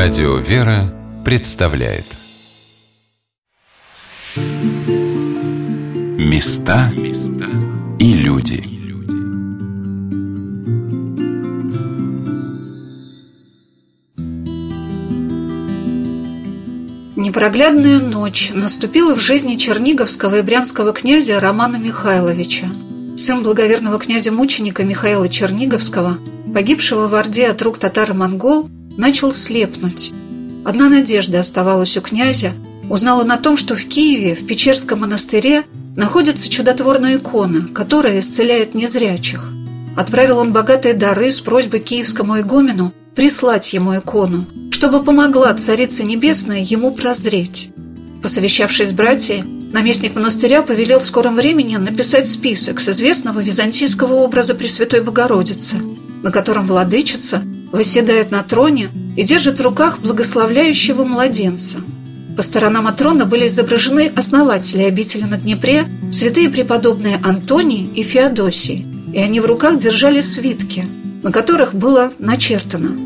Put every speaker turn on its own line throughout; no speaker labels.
Радио «Вера» представляет Места и люди
Непроглядная ночь наступила в жизни черниговского и брянского князя Романа Михайловича. Сын благоверного князя-мученика Михаила Черниговского, погибшего в Орде от рук татар-монгол, начал слепнуть. Одна надежда оставалась у князя. Узнал он о том, что в Киеве, в Печерском монастыре, находится чудотворная икона, которая исцеляет незрячих. Отправил он богатые дары с просьбой киевскому игумену прислать ему икону, чтобы помогла Царица Небесная ему прозреть. Посовещавшись с братьями, наместник монастыря повелел в скором времени написать список с известного византийского образа Пресвятой Богородицы, на котором владычица – восседает на троне и держит в руках благословляющего младенца. По сторонам от трона были изображены основатели обители на Днепре, святые преподобные Антоний и Феодосий, и они в руках держали свитки, на которых было начертано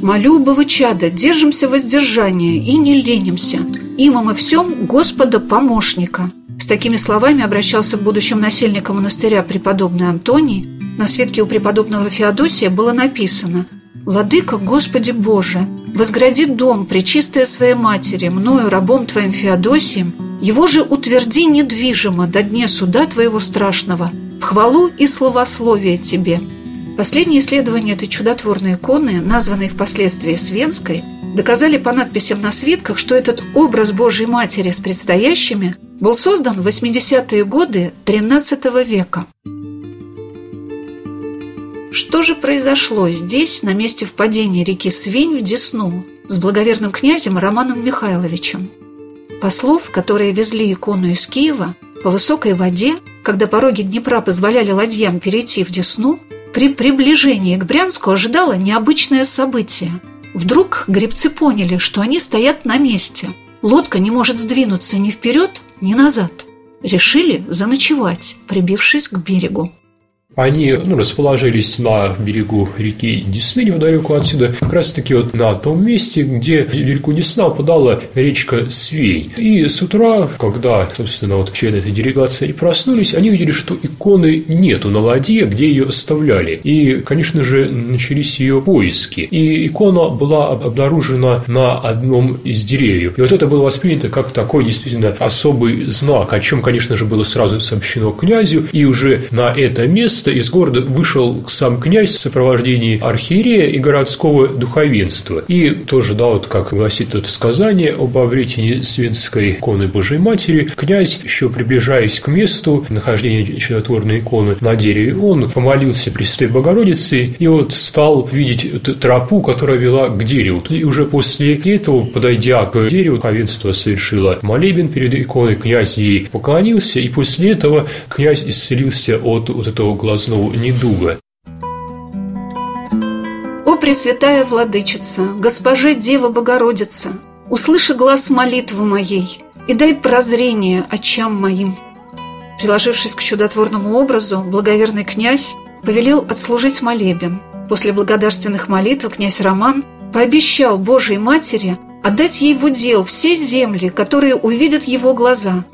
«Молю, бывы чада, держимся воздержания и не ленимся, има мы всем Господа помощника». С такими словами обращался к будущим насельникам монастыря преподобный Антоний. На свитке у преподобного Феодосия было написано – «Владыка, Господи Боже, возгради дом, причистая своей матери, мною, рабом Твоим Феодосием, его же утверди недвижимо до дня суда Твоего страшного, в хвалу и словословие Тебе». Последние исследования этой чудотворной иконы, названной впоследствии Свенской, доказали по надписям на свитках, что этот образ Божьей Матери с предстоящими был создан в 80-е годы XIII века. Что же произошло здесь, на месте впадения реки Свень в Десну, с благоверным князем Романом Михайловичем? Послов, которые везли икону из Киева, по высокой воде, когда пороги Днепра позволяли ладьям перейти в Десну, при приближении к Брянску ожидало необычное событие. Вдруг гребцы поняли, что они стоят на месте. Лодка не может сдвинуться ни вперед, ни назад. Решили заночевать, прибившись к берегу.
Они ну, расположились на берегу реки Десны, неподалеку отсюда, как раз-таки вот на том месте, где реку Десна упадала речка Свей. И с утра, когда, собственно, вот члены этой делегации проснулись, они увидели, что иконы нету на ладье, где ее оставляли. И, конечно же, начались ее поиски. И икона была обнаружена на одном из деревьев. И вот это было воспринято как такой действительно особый знак, о чем, конечно же, было сразу сообщено князю. И уже на это место место из города вышел сам князь в сопровождении архиерея и городского духовенства. И тоже, да, вот как гласит это сказание об обретении Свинской иконы Божьей Матери, князь, еще приближаясь к месту нахождения чудотворной иконы на дереве, он помолился Пресвятой Богородице и вот стал видеть тропу, которая вела к дереву. И уже после этого, подойдя к дереву, духовенство совершило молебен перед иконой, князь ей поклонился, и после этого князь исцелился от вот этого глазного недуга.
«О, Пресвятая Владычица, Госпоже Дева Богородица, услыши глаз молитвы моей и дай прозрение очам моим». Приложившись к чудотворному образу, благоверный князь повелел отслужить молебен. После благодарственных молитв князь Роман пообещал Божьей Матери отдать ей в удел все земли, которые увидят его глаза.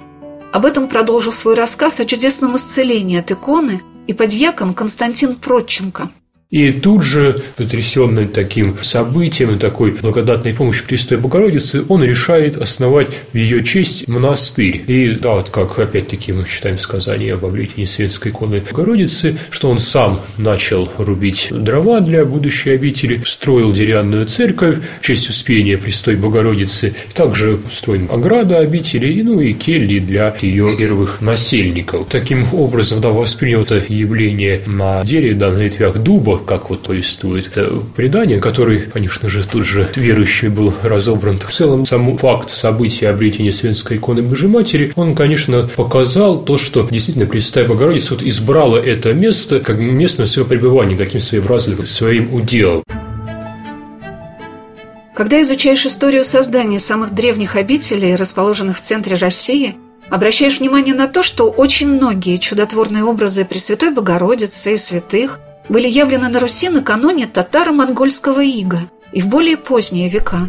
Об этом продолжил свой рассказ о чудесном исцелении от иконы – и подьякон Константин Проченко –
и тут же, потрясенный таким событием и такой благодатной помощью Престой Богородицы, он решает основать в ее честь монастырь. И да, вот как опять-таки мы читаем сказание об обретении светской иконы Богородицы, что он сам начал рубить дрова для будущей обители, строил деревянную церковь в честь успения Престой Богородицы, также строил ограда обители, ну и кельи для ее первых насельников. Таким образом, да, воспринял это явление на дереве, да, на ветвях дуба, как вот повествует это предание, который, конечно же, тут же верующий был разобран. В целом, сам факт события обретения Свенской иконы Божьей Матери, он, конечно, показал то, что действительно Пресвятая Богородица вот избрала это место как место своего пребывания, таким своеобразным своим уделом.
Когда изучаешь историю создания самых древних обителей, расположенных в центре России, обращаешь внимание на то, что очень многие чудотворные образы Пресвятой Богородицы и святых были явлены на Руси накануне татаро-монгольского ига и в более поздние века.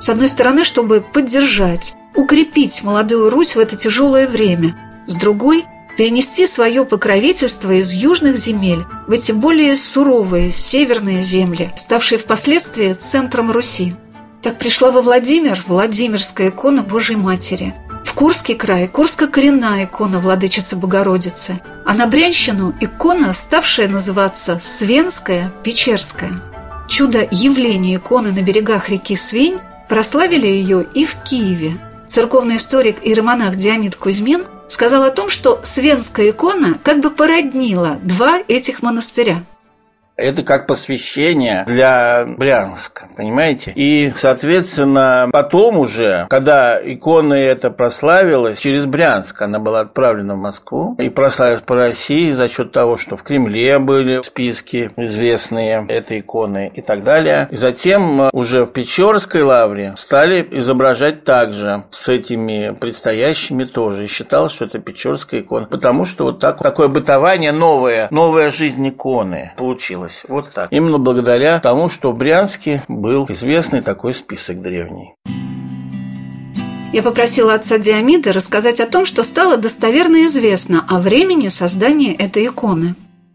С одной стороны, чтобы поддержать, укрепить молодую Русь в это тяжелое время, с другой – перенести свое покровительство из южных земель в эти более суровые северные земли, ставшие впоследствии центром Руси. Так пришла во Владимир Владимирская икона Божьей Матери, в Курский край Курско-коренная икона Владычицы Богородицы, а на Брянщину икона, ставшая называться Свенская Печерская. Чудо явления иконы на берегах реки Свень прославили ее и в Киеве. Церковный историк и романах Диамид Кузьмин сказал о том, что Свенская икона как бы породнила два этих монастыря –
это как посвящение для Брянска, понимаете? И, соответственно, потом уже, когда икона эта прославилась, через Брянск она была отправлена в Москву и прославилась по России за счет того, что в Кремле были списки известные этой иконы и так далее. И затем уже в Печорской лавре стали изображать также с этими предстоящими тоже. И считалось, что это Печорская икона, потому что вот так, такое бытование новое, новая жизнь иконы получилось получилось. Вот так. Именно благодаря тому, что в Брянске был известный такой список древний.
Я попросила отца Диамида рассказать о том, что стало достоверно известно о времени создания этой иконы.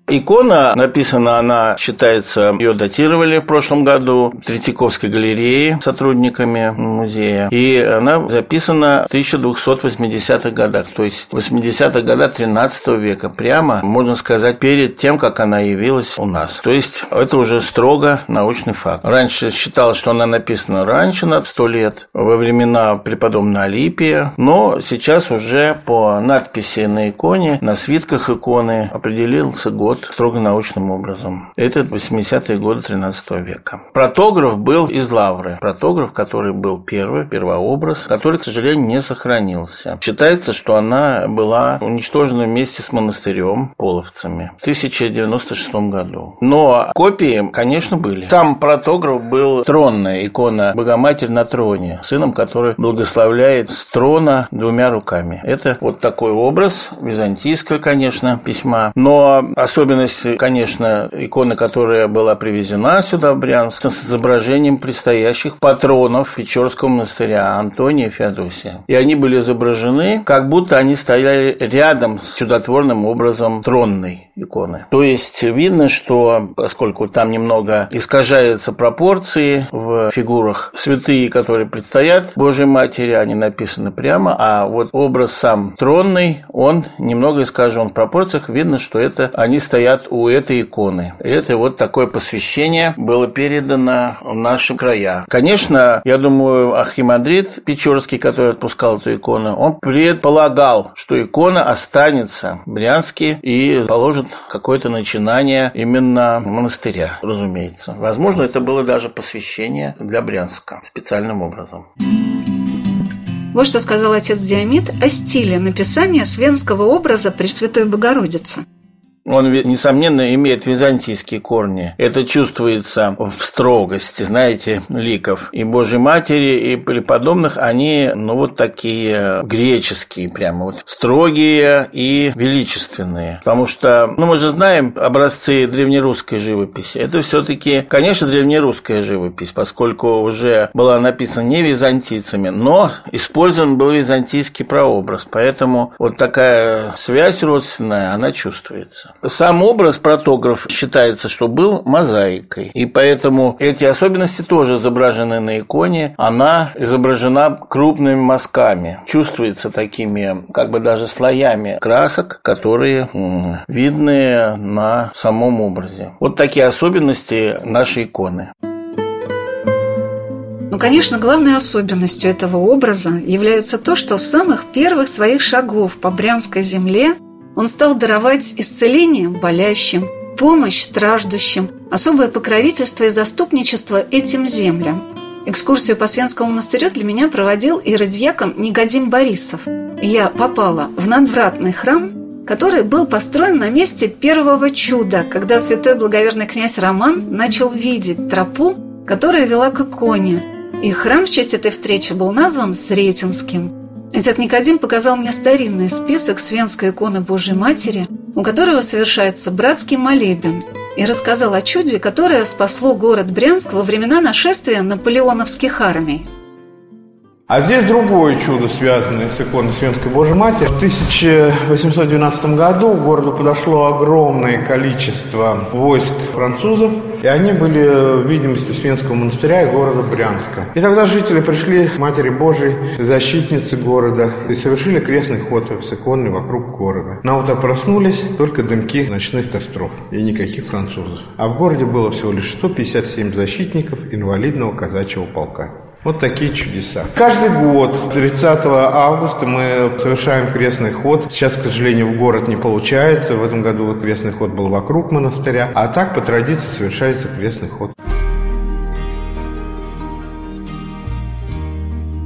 Икона написана, она считается, ее датировали в прошлом году в Третьяковской галерее сотрудниками музея. И она записана в 1280-х годах, то есть 80-х годах 13 века, прямо, можно сказать, перед тем, как она явилась у нас. То есть это уже строго научный факт. Раньше считалось, что она написана раньше, на 100 лет, во времена преподобной Алипия, но сейчас уже по надписи на иконе, на свитках иконы определился год год строго научным образом. Это 80-е годы 13 века. Протограф был из Лавры. Протограф, который был первый, первообраз, который, к сожалению, не сохранился. Считается, что она была уничтожена вместе с монастырем половцами в 1096 году. Но копии, конечно, были. Сам протограф был тронная икона Богоматерь на троне, сыном, который благословляет с трона двумя руками. Это вот такой образ, византийского, конечно, письма, но особенно Особенность, конечно, иконы, которая была привезена сюда, в Брянск, с изображением предстоящих патронов Печорского монастыря Антония и Феодосия. И они были изображены, как будто они стояли рядом с чудотворным образом тронной иконы. То есть видно, что поскольку там немного искажаются пропорции в фигурах, святые, которые предстоят Божьей Матери, они написаны прямо, а вот образ сам тронный, он немного искажен в пропорциях, видно, что это они стоят стоят у этой иконы. Это вот такое посвящение было передано в наши края. Конечно, я думаю, Архимандрит Печорский, который отпускал эту икону, он предполагал, что икона останется в Брянске и положит какое-то начинание именно монастыря, разумеется. Возможно, это было даже посвящение для Брянска специальным образом.
Вот что сказал отец Диамид о стиле написания свенского образа Пресвятой Богородицы.
Он, несомненно, имеет византийские корни. Это чувствуется в строгости, знаете, ликов. И Божьей Матери, и преподобных, они, ну, вот такие греческие прямо, вот строгие и величественные. Потому что, ну, мы же знаем образцы древнерусской живописи. Это все-таки, конечно, древнерусская живопись, поскольку уже была написана не византийцами, но использован был византийский прообраз. Поэтому вот такая связь родственная, она чувствуется. Сам образ протограф считается, что был мозаикой. И поэтому эти особенности тоже изображены на иконе. Она изображена крупными мазками. Чувствуется такими, как бы даже слоями красок, которые видны на самом образе. Вот такие особенности нашей иконы.
Ну, конечно, главной особенностью этого образа является то, что с самых первых своих шагов по Брянской земле он стал даровать исцеление болящим, помощь страждущим, особое покровительство и заступничество этим землям. Экскурсию по Свенскому монастырю для меня проводил иродиакон Негодим Борисов. Я попала в надвратный храм, который был построен на месте первого чуда, когда святой благоверный князь Роман начал видеть тропу, которая вела к иконе. И храм в честь этой встречи был назван Сретенским – Отец Никодим показал мне старинный список Свенской иконы Божьей Матери, у которого совершается братский молебен, и рассказал о чуде, которое спасло город Брянск во времена нашествия наполеоновских армий.
А здесь другое чудо, связанное с иконой Свенской Божьей Матери. В 1812 году к городу подошло огромное количество войск французов, и они были в видимости Свенского монастыря и города Брянска. И тогда жители пришли к Матери Божией, защитнице города, и совершили крестный ход с иконой вокруг города. На утро проснулись только дымки ночных костров и никаких французов. А в городе было всего лишь 157 защитников инвалидного казачьего полка. Вот такие чудеса. Каждый год 30 августа мы совершаем крестный ход. Сейчас, к сожалению, в город не получается. В этом году крестный ход был вокруг монастыря. А так, по традиции, совершается крестный ход.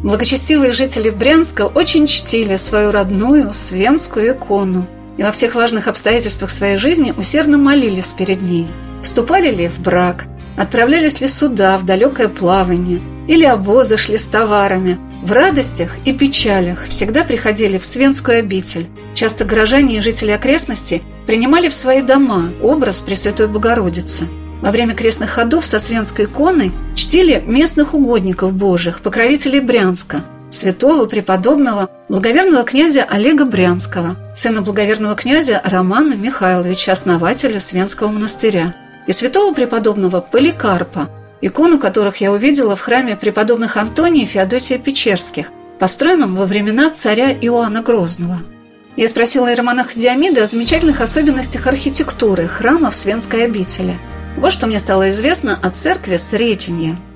Благочестивые жители Брянска очень чтили свою родную свенскую икону и во всех важных обстоятельствах своей жизни усердно молились перед ней. Вступали ли в брак, отправлялись ли сюда в далекое плавание – или обозы шли с товарами. В радостях и печалях всегда приходили в Свенскую обитель. Часто горожане и жители окрестностей принимали в свои дома образ Пресвятой Богородицы. Во время крестных ходов со Свенской иконой чтили местных угодников Божьих, покровителей Брянска, святого преподобного благоверного князя Олега Брянского, сына благоверного князя Романа Михайловича, основателя Свенского монастыря, и святого преподобного Поликарпа – икону которых я увидела в храме преподобных Антония и Феодосия Печерских, построенном во времена царя Иоанна Грозного. Я спросила иеромонаха Диамида о замечательных особенностях архитектуры храма в Свенской обители. Вот что мне стало известно о церкви Сретенье –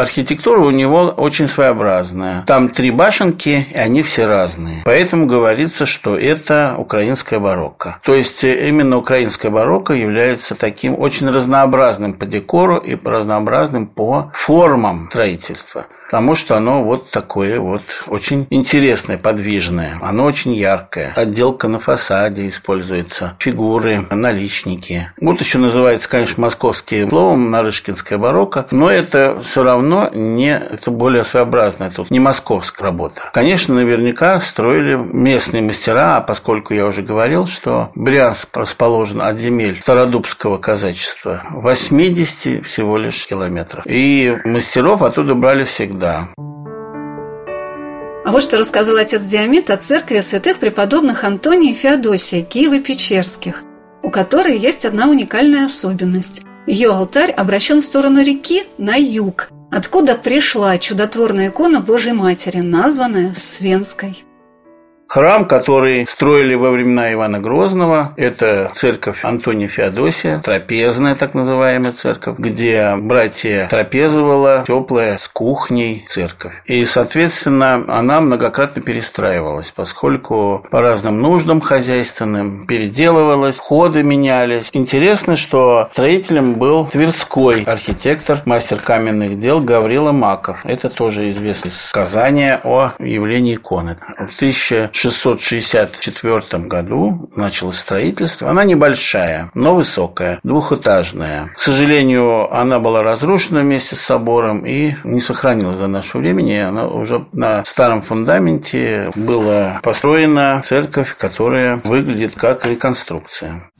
архитектура у него очень своеобразная. Там три башенки, и они все разные. Поэтому говорится, что это украинская барокко. То есть э, именно украинская барокко является таким очень разнообразным по декору и разнообразным по формам строительства потому что оно вот такое вот очень интересное, подвижное. Оно очень яркое. Отделка на фасаде используется, фигуры, наличники. Вот еще называется, конечно, московским словом Нарышкинская барокко, но это все равно не, это более своеобразная, тут не московская работа. Конечно, наверняка строили местные мастера, а поскольку я уже говорил, что Брянск расположен от земель Стародубского казачества 80 всего лишь километров. И мастеров оттуда брали всегда всегда.
А вот что рассказал отец Диамид о церкви святых преподобных Антония и Феодосия Киева-Печерских, у которой есть одна уникальная особенность. Ее алтарь обращен в сторону реки на юг, откуда пришла чудотворная икона Божьей Матери, названная Свенской.
Храм, который строили во времена Ивана Грозного, это церковь Антония Феодосия, трапезная так называемая церковь, где братья трапезовала теплая с кухней церковь. И, соответственно, она многократно перестраивалась, поскольку по разным нуждам хозяйственным переделывалась, ходы менялись. Интересно, что строителем был тверской архитектор, мастер каменных дел Гаврила Маков. Это тоже известное сказание о явлении иконы. В 1000 1664 году началось строительство. Она небольшая, но высокая, двухэтажная. К сожалению, она была разрушена вместе с собором и не сохранилась до нашего времени. Она уже на старом фундаменте была построена церковь, которая выглядит как реконструкция.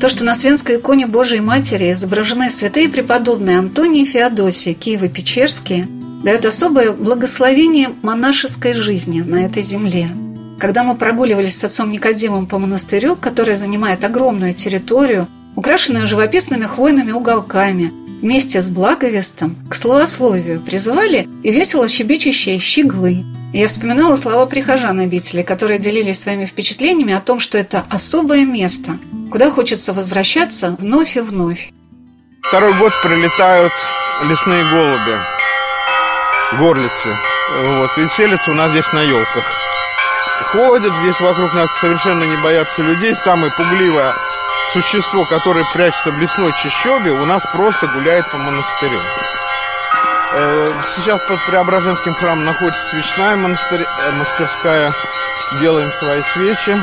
То, что на свенской иконе Божией Матери изображены святые преподобные Антоний и Феодосия Киево-Печерские – дает особое благословение монашеской жизни на этой земле. Когда мы прогуливались с отцом Никодимом по монастырю, который занимает огромную территорию, украшенную живописными хвойными уголками, вместе с благовестом к словословию призывали и весело щебечущие щеглы. Я вспоминала слова прихожан обители, которые делились своими впечатлениями о том, что это особое место, куда хочется возвращаться вновь и вновь.
Второй год прилетают лесные голуби горлицы. Вот, и селятся у нас здесь на елках. Ходят здесь вокруг нас, совершенно не боятся людей. Самое пугливое существо, которое прячется в лесной чащобе, у нас просто гуляет по монастырю. Э, сейчас под Преображенским храмом находится свечная монастырь, э, мастерская. Делаем свои свечи.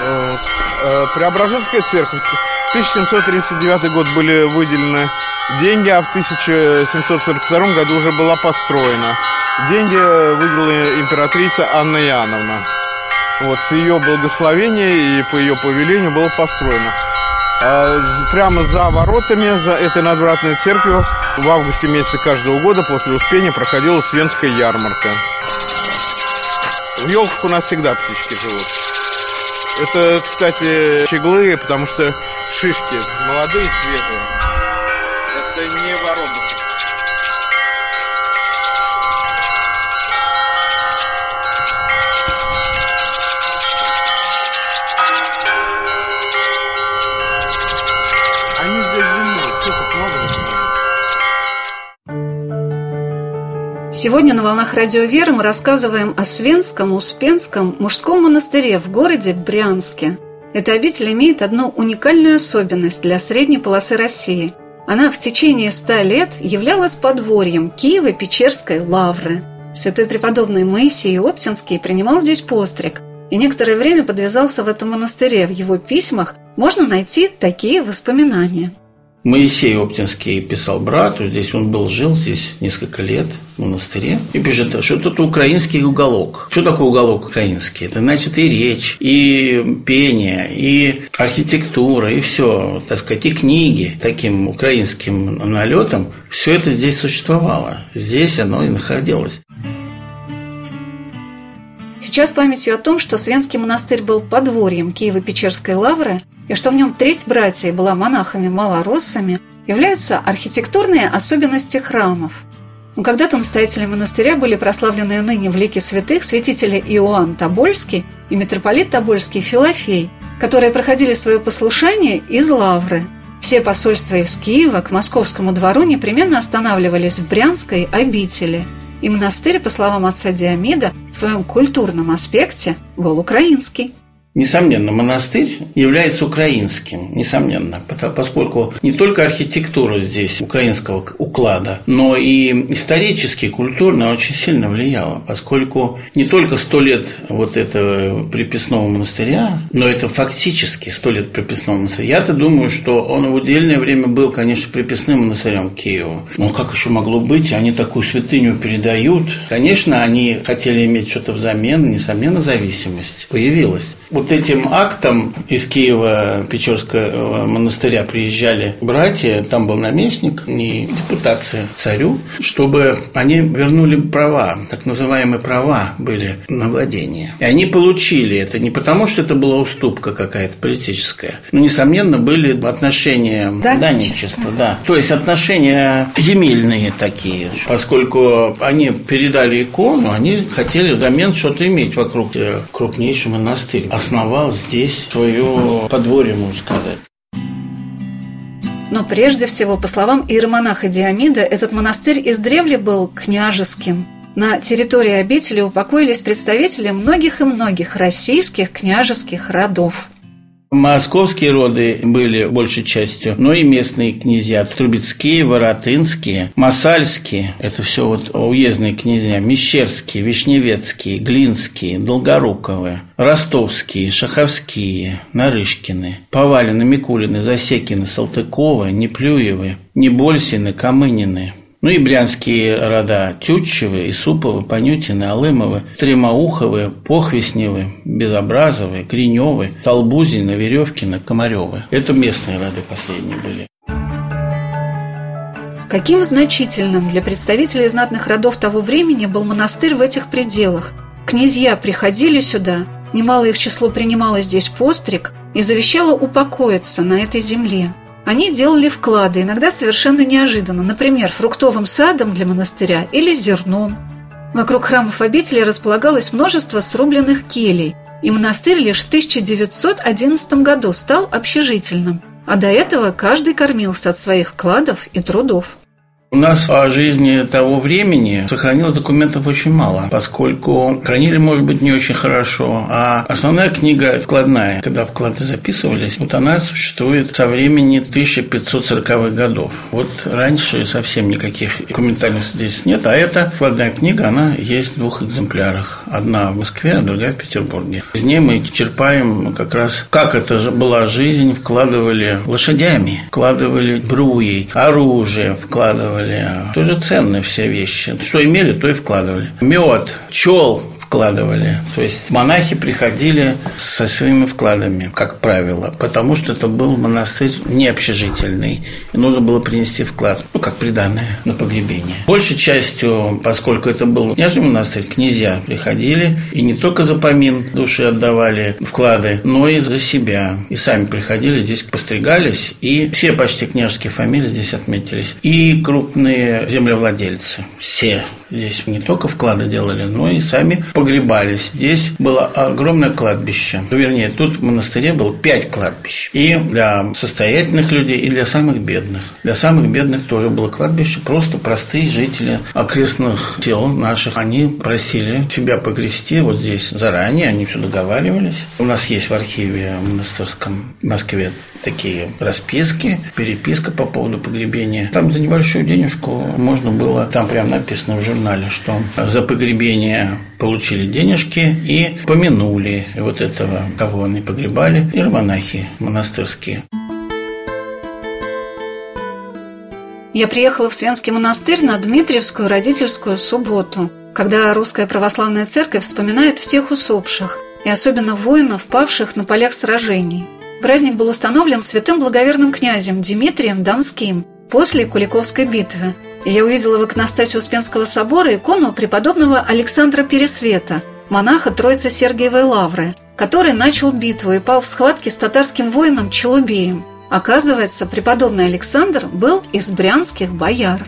Э, Преображенская церковь. 1739 год были выделены деньги, а в 1742 году уже была построена. Деньги выделила императрица Анна Иоанновна. Вот с ее благословения и по ее повелению было построено. А прямо за воротами, за этой надвратной церковью, в августе месяце каждого года после Успения проходила Свенская ярмарка. В елках у нас всегда птички живут. Это, кстати, щеглы, потому что шишки молодые, свежие. Это не воробушки. Они здесь зимой.
Сегодня на «Волнах Радио Веры» мы рассказываем о Свенском Успенском мужском монастыре в городе Брянске. Эта обитель имеет одну уникальную особенность для средней полосы России. Она в течение ста лет являлась подворьем Киево-Печерской лавры. Святой преподобный Моисей Оптинский принимал здесь постриг и некоторое время подвязался в этом монастыре. В его письмах можно найти такие воспоминания –
Моисей Оптинский писал брату, здесь он был, жил здесь несколько лет в монастыре, и пишет, что это украинский уголок. Что такое уголок украинский? Это значит и речь, и пение, и архитектура, и все, так сказать, и книги таким украинским налетом. Все это здесь существовало. Здесь оно и находилось.
Сейчас памятью о том, что Свенский монастырь был подворьем Киево-Печерской лавры – и что в нем треть братьев была монахами-малороссами, являются архитектурные особенности храмов. Но когда-то настоятели монастыря были прославлены ныне в лике святых святители Иоанн Тобольский и митрополит Тобольский Филофей, которые проходили свое послушание из Лавры. Все посольства из Киева к московскому двору непременно останавливались в Брянской обители, и монастырь, по словам отца Диамида, в своем культурном аспекте был украинский.
Несомненно, монастырь является украинским, несомненно, поскольку не только архитектура здесь украинского уклада, но и исторически, культурно очень сильно влияла, поскольку не только сто лет вот этого приписного монастыря, но это фактически сто лет приписного монастыря. Я-то думаю, что он в удельное время был, конечно, приписным монастырем Киеву. Но как еще могло быть? Они такую святыню передают. Конечно, они хотели иметь что-то взамен, несомненно, зависимость появилась. Вот этим актом из Киева Печорского монастыря приезжали братья, там был наместник, не депутация царю, чтобы они вернули права, так называемые права были на владение. И они получили это не потому, что это была уступка какая-то политическая, но, несомненно, были отношения данничества, да. То есть отношения земельные такие, поскольку они передали икону, они хотели взамен что-то иметь вокруг крупнейшего монастыря основал здесь свое подворье, можно сказать.
Но прежде всего, по словам иеромонаха Диамида, этот монастырь издревле был княжеским. На территории обители упокоились представители многих и многих российских княжеских родов.
Московские роды были большей частью, но и местные князья. Трубецкие, Воротынские, Масальские. Это все вот уездные князья. Мещерские, Вишневецкие, Глинские, Долгоруковые, Ростовские, Шаховские, Нарышкины, Повалины, Микулины, Засекины, Салтыковы, Неплюевы, Небольсины, Камынины. Ну и брянские рода Тютчевы, Исуповы, Понютины, Алымовы, Тремоуховы, Похвесневы, Безобразовы, Гриневы, Толбузины, Веревкины, Комаревы. Это местные роды последние были.
Каким значительным для представителей знатных родов того времени был монастырь в этих пределах? Князья приходили сюда, немало их число принимало здесь постриг и завещало упокоиться на этой земле – они делали вклады, иногда совершенно неожиданно, например, фруктовым садом для монастыря или зерном. Вокруг храмов обители располагалось множество срубленных келей, и монастырь лишь в 1911 году стал общежительным, а до этого каждый кормился от своих вкладов и трудов.
У нас о жизни того времени сохранилось документов очень мало, поскольку хранили, может быть, не очень хорошо. А основная книга вкладная, когда вклады записывались, вот она существует со времени 1540-х годов. Вот раньше совсем никаких документальных здесь нет, а эта вкладная книга, она есть в двух экземплярах. Одна в Москве, а другая в Петербурге. Из ней мы черпаем как раз, как это была жизнь, вкладывали лошадями, вкладывали бруей, оружие вкладывали вкладывали. Тоже ценные все вещи. Что имели, то и вкладывали. Мед, чел вкладывали. То есть монахи приходили со своими вкладами, как правило, потому что это был монастырь не общежительный. И нужно было принести вклад, ну, как приданное на погребение. Большей частью, поскольку это был княжий монастырь, князья приходили и не только за помин души отдавали вклады, но и за себя. И сами приходили, здесь постригались, и все почти княжеские фамилии здесь отметились. И крупные землевладельцы, все Здесь не только вклады делали, но и сами погребались. Здесь было огромное кладбище. Ну, вернее, тут в монастыре было пять кладбищ. И для состоятельных людей, и для самых бедных. Для самых бедных тоже было кладбище. Просто простые жители окрестных сел наших, они просили себя погрести вот здесь заранее. Они все договаривались. У нас есть в архиве монастырском в Москве такие расписки, переписка по поводу погребения. Там за небольшую денежку можно было, там прям написано в журнале, что за погребение получили денежки и помянули вот этого, кого они погребали, и монахи монастырские.
Я приехала в Свенский монастырь на Дмитриевскую родительскую субботу, когда Русская Православная Церковь вспоминает всех усопших, и особенно воинов, павших на полях сражений – Праздник был установлен святым благоверным князем Дмитрием Донским после Куликовской битвы. Я увидела в иконостасе Успенского собора икону преподобного Александра Пересвета, монаха Троицы Сергиевой Лавры, который начал битву и пал в схватке с татарским воином Челубеем. Оказывается, преподобный Александр был из брянских бояр.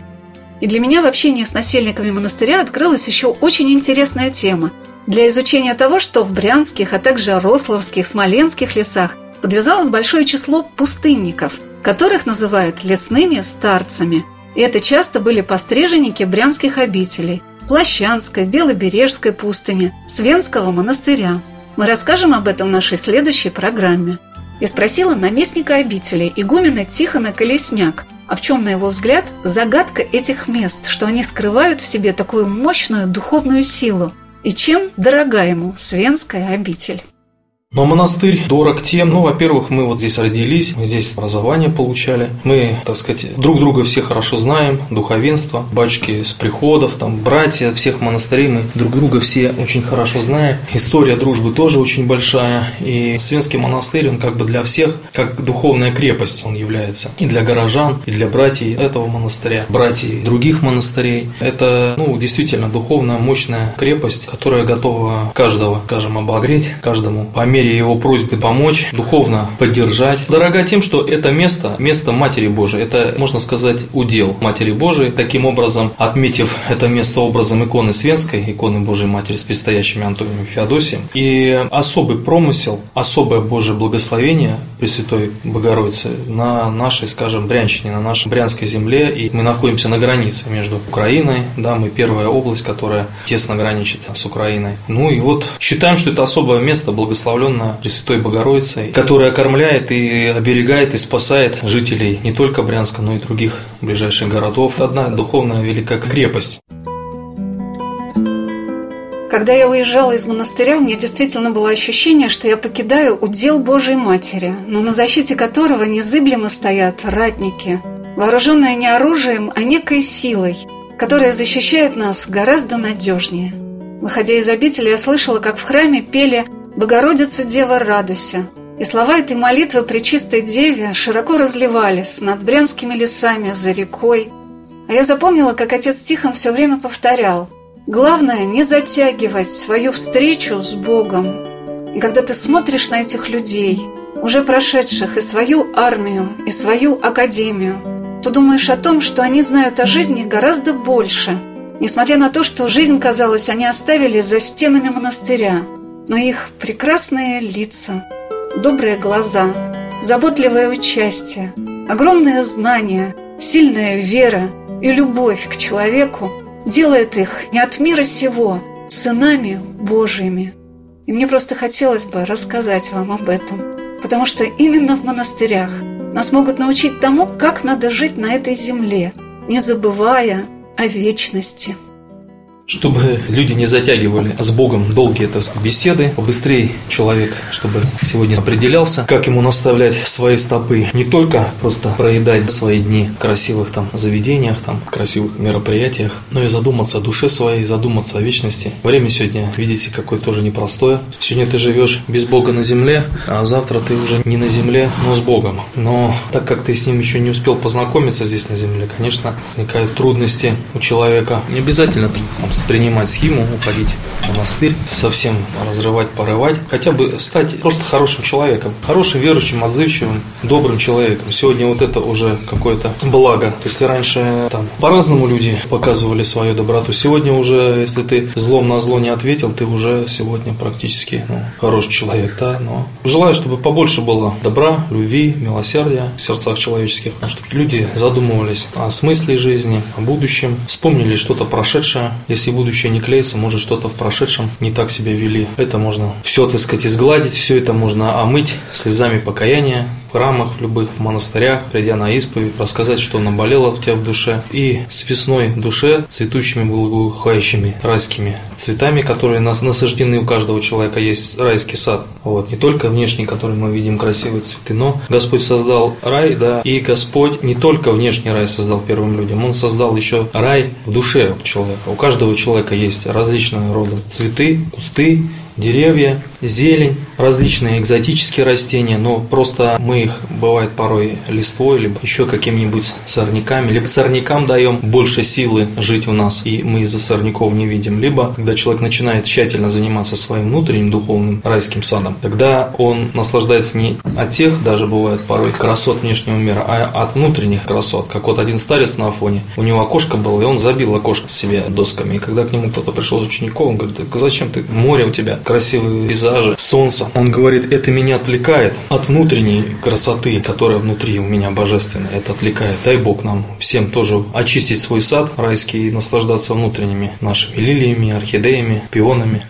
И для меня в общении с насельниками монастыря открылась еще очень интересная тема для изучения того, что в брянских, а также рословских, смоленских лесах подвязалось большое число пустынников, которых называют лесными старцами. И это часто были постриженники брянских обителей – Плащанской, Белобережской пустыни, Свенского монастыря. Мы расскажем об этом в нашей следующей программе. Я спросила наместника обители, игумена Тихона Колесняк, а в чем, на его взгляд, загадка этих мест, что они скрывают в себе такую мощную духовную силу, и чем дорога ему Свенская обитель.
Но монастырь дорог тем, ну, во-первых, мы вот здесь родились, мы здесь образование получали, мы, так сказать, друг друга все хорошо знаем, духовенство, батюшки с приходов, там, братья всех монастырей, мы друг друга все очень хорошо знаем. История дружбы тоже очень большая, и Свенский монастырь, он как бы для всех, как духовная крепость он является. И для горожан, и для братьев этого монастыря, братьев других монастырей. Это, ну, действительно духовная, мощная крепость, которая готова каждого, скажем, обогреть, каждому померить мере его просьбы помочь, духовно поддержать. Дорога тем, что это место, место Матери Божией, это, можно сказать, удел Матери Божией. Таким образом, отметив это место образом иконы Свенской, иконы Божией Матери с предстоящими Антонием и Феодосием, и особый промысел, особое Божье благословение Пресвятой Богородицы на нашей, скажем, Брянщине, на нашей Брянской земле, и мы находимся на границе между Украиной, да, мы первая область, которая тесно граничит с Украиной. Ну и вот считаем, что это особое место, благословленное окружена Пресвятой Богородицей, которая кормляет и оберегает и спасает жителей не только Брянска, но и других ближайших городов. Одна духовная великая крепость.
Когда я уезжала из монастыря, у меня действительно было ощущение, что я покидаю удел Божьей Матери, но на защите которого незыблемо стоят ратники, вооруженные не оружием, а некой силой, которая защищает нас гораздо надежнее. Выходя из обители, я слышала, как в храме пели «Богородица, Дева, радуйся!» И слова этой молитвы при чистой Деве широко разливались над брянскими лесами, за рекой. А я запомнила, как отец Тихон все время повторял «Главное не затягивать свою встречу с Богом». И когда ты смотришь на этих людей, уже прошедших и свою армию, и свою академию, то думаешь о том, что они знают о жизни гораздо больше, несмотря на то, что жизнь, казалось, они оставили за стенами монастыря – но их прекрасные лица, добрые глаза, заботливое участие, огромное знание, сильная вера и любовь к человеку делает их не от мира сего, сынами Божьими. И мне просто хотелось бы рассказать вам об этом, потому что именно в монастырях нас могут научить тому, как надо жить на этой земле, не забывая о вечности.
Чтобы люди не затягивали с Богом долгие так сказать, беседы, побыстрее человек, чтобы сегодня определялся, как ему наставлять свои стопы, не только просто проедать свои дни в красивых там заведениях, там красивых мероприятиях, но и задуматься о душе своей, задуматься о вечности. Время сегодня, видите, какое тоже непростое. Сегодня ты живешь без Бога на земле, а завтра ты уже не на земле, но с Богом. Но так как ты с ним еще не успел познакомиться здесь на земле, конечно, возникают трудности у человека. Не обязательно там, принимать схему, уходить в монастырь, совсем разрывать, порывать, хотя бы стать просто хорошим человеком, хорошим, верующим, отзывчивым, добрым человеком. Сегодня вот это уже какое-то благо. Если раньше там по-разному люди показывали свою доброту, сегодня уже, если ты злом на зло не ответил, ты уже сегодня практически ну, хороший человек, да, но желаю, чтобы побольше было добра, любви, милосердия в сердцах человеческих, чтобы люди задумывались о смысле жизни, о будущем, вспомнили что-то прошедшее, если если будущее не клеится, может что-то в прошедшем не так себя вели. Это можно все, так сказать, изгладить, все это можно омыть слезами покаяния, храмах в любых, в монастырях, придя на исповедь, рассказать, что наболело в тебя в душе. И с весной душе цветущими благоухающими райскими цветами, которые нас насаждены у каждого человека, есть райский сад. Вот, не только внешний, который мы видим красивые цветы, но Господь создал рай, да, и Господь не только внешний рай создал первым людям, Он создал еще рай в душе человека. У каждого человека есть различного рода цветы, кусты, деревья, зелень, различные экзотические растения, но просто мы их, бывает, порой листвой, либо еще какими-нибудь сорняками, либо сорнякам даем больше силы жить у нас, и мы из-за сорняков не видим. Либо, когда человек начинает тщательно заниматься своим внутренним духовным райским садом, тогда он наслаждается не от тех, даже бывает порой, красот внешнего мира, а от внутренних красот. Как вот один старец на Афоне, у него окошко было, и он забил окошко себе досками. И когда к нему кто-то пришел с учеников, он говорит, зачем ты, море у тебя, красивые пейзажи, солнце. Он говорит, это меня отвлекает от внутренней красоты, которая внутри у меня божественная. Это отвлекает. Дай Бог нам всем тоже очистить свой сад райский и наслаждаться внутренними нашими лилиями, орхидеями, пионами.